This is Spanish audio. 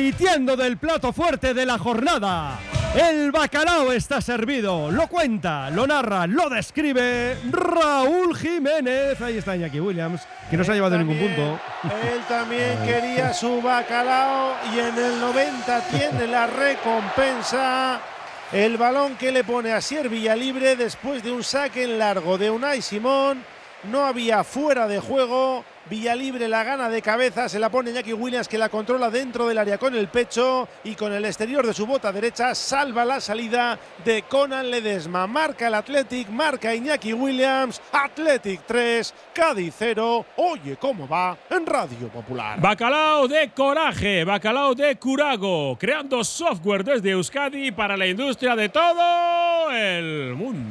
Repitiendo del plato fuerte de la jornada. El bacalao está servido. Lo cuenta, lo narra, lo describe Raúl Jiménez. Ahí está Iñaki Williams, que no se ha llevado ningún punto. Él también quería su bacalao y en el 90 tiene la recompensa. El balón que le pone a Sier Villalibre después de un saque en largo de Unai Simón. No había fuera de juego. Villalibre la gana de cabeza, se la pone Iñaki Williams que la controla dentro del área con el pecho y con el exterior de su bota derecha salva la salida de Conan Ledesma. Marca el Athletic, marca Iñaki Williams, Athletic 3, Cádiz 0. Oye cómo va en Radio Popular. Bacalao de coraje, bacalao de curago, creando software desde Euskadi para la industria de todo el mundo.